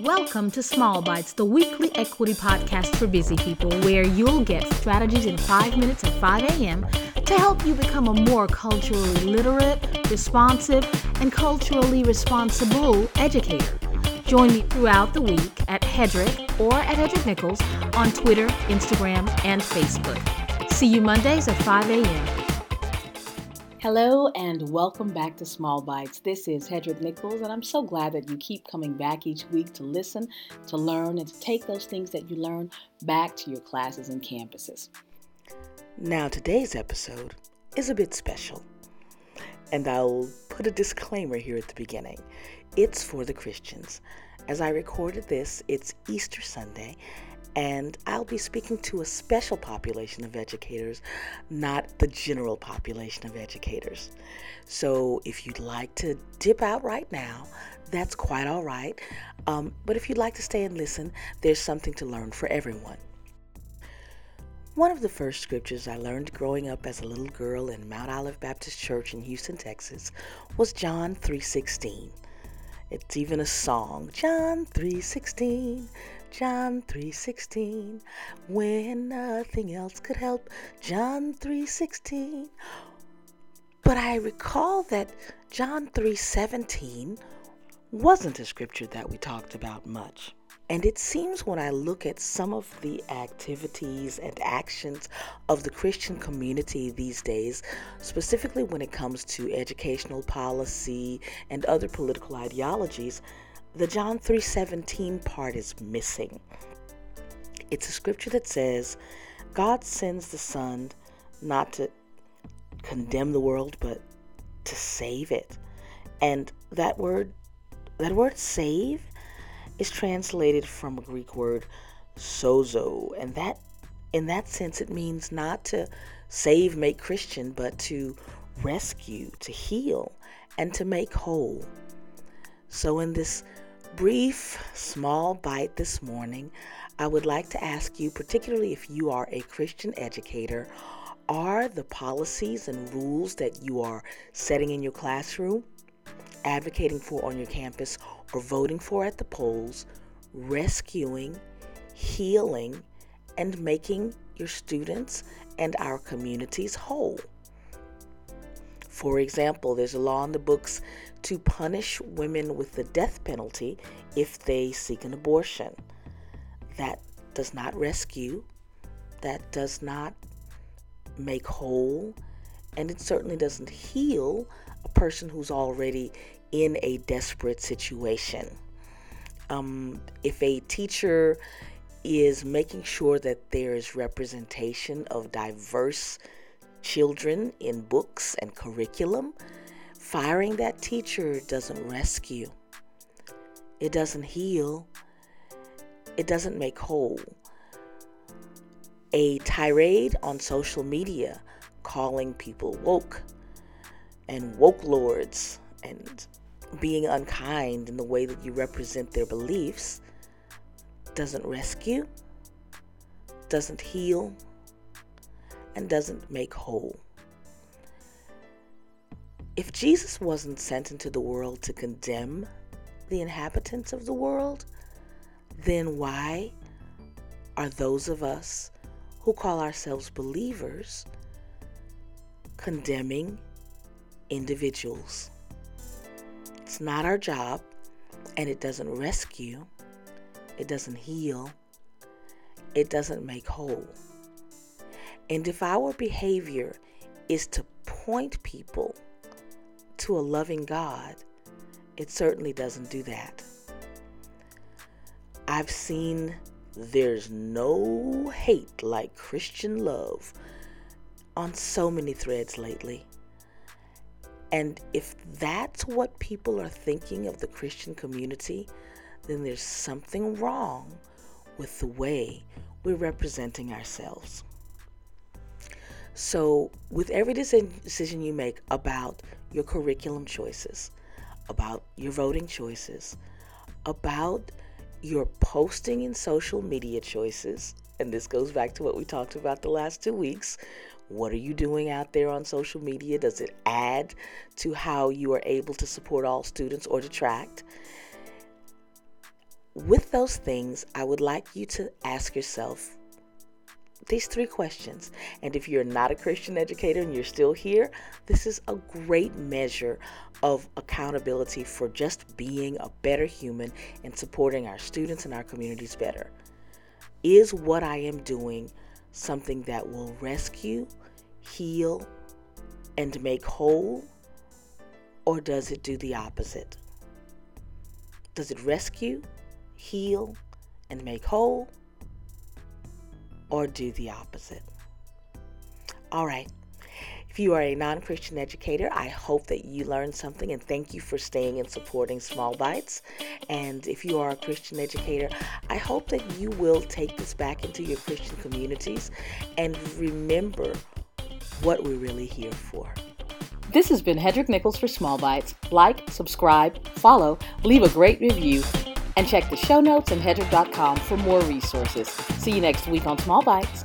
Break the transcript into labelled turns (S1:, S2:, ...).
S1: Welcome to Small Bites, the weekly equity podcast for busy people, where you'll get strategies in five minutes at 5 a.m. to help you become a more culturally literate, responsive, and culturally responsible educator. Join me throughout the week at Hedreich or at Hedreich Nichols on Twitter, Instagram, and Facebook. See you Mondays at 5 a.m.
S2: Hello and welcome back to Small Bites. This is Hedreich Nichols, and I'm so glad that you keep coming back each week to listen, to learn, and to take those things that you learn back to your classes and campuses.
S3: Now, today's episode is a bit special, and I'll put a disclaimer here at the beginning. It's for the Christians. As I recorded this, it's Easter Sunday, and I'll be speaking to a special population of educators, not the general population of educators. So if you'd like to dip out right now, that's quite all right. Um, but if you'd like to stay and listen, there's something to learn for everyone. One of the first scriptures I learned growing up as a little girl in Mount Olive Baptist Church in Houston, Texas, was John 3:16. It's even a song, John 3:16. John 3:16 when nothing else could help John 3:16 but I recall that John 3:17 wasn't a scripture that we talked about much. And it seems when I look at some of the activities and actions of the Christian community these days, specifically when it comes to educational policy and other political ideologies, the John 3:17 part is missing. It's a scripture that says, God sends the Son not to condemn the world, but to save it. And that word that word save is translated from a Greek word sozo, and that in that sense it means not to save, make Christian, but to rescue, to heal, and to make whole. So in this brief, small bite this morning, I would like to ask you, particularly if you are a Christian educator, are the policies and rules that you are setting in your classroom, advocating for on your campus, or voting for at the polls rescuing, healing, and making your students and our communities whole? For example, there's a law in the books to punish women with the death penalty if they seek an abortion. That does not rescue, that does not make whole, and it certainly doesn't heal a person who's already in a desperate situation. Um, if a teacher is making sure that there is representation of diverse children in books and curriculum, Firing that teacher doesn't rescue, it doesn't heal, it doesn't make whole. A tirade on social media calling people woke and woke lords and being unkind in the way that you represent their beliefs doesn't rescue, doesn't heal, and doesn't make whole. If Jesus wasn't sent into the world to condemn the inhabitants of the world, then why are those of us who call ourselves believers condemning individuals? It's not our job, and it doesn't rescue, it doesn't heal, it doesn't make whole. And if our behavior is to point people to a loving God, it certainly doesn't do that. I've seen there's no hate like Christian love on so many threads lately. And if that's what people are thinking of the Christian community, then there's something wrong with the way we're representing ourselves. So, with every decision you make about your curriculum choices, about your voting choices, about your posting and social media choices, and this goes back to what we talked about the last two weeks. What are you doing out there on social media? Does it add to how you are able to support all students or detract? with those things, I would like you to ask yourself these three questions. And if you're not a Christian educator and you're still here, this is a great measure of accountability for just being a better human and supporting our students and our communities better. Is what I am doing something that will rescue, heal, and make whole? Or does it do the opposite? Does it rescue, heal, and make whole? Or do the opposite. All right. If you are a non Christian educator, I hope that you learned something and thank you for staying and supporting Small Bites. And if you are a Christian educator, I hope that you will take this back into your Christian communities and remember what we're really here for.
S2: This has been Hedreich Nichols for Small Bites. Like, subscribe, follow, leave a great review and check the show notes and hedreich.com for more resources. See you next week on Small Bites.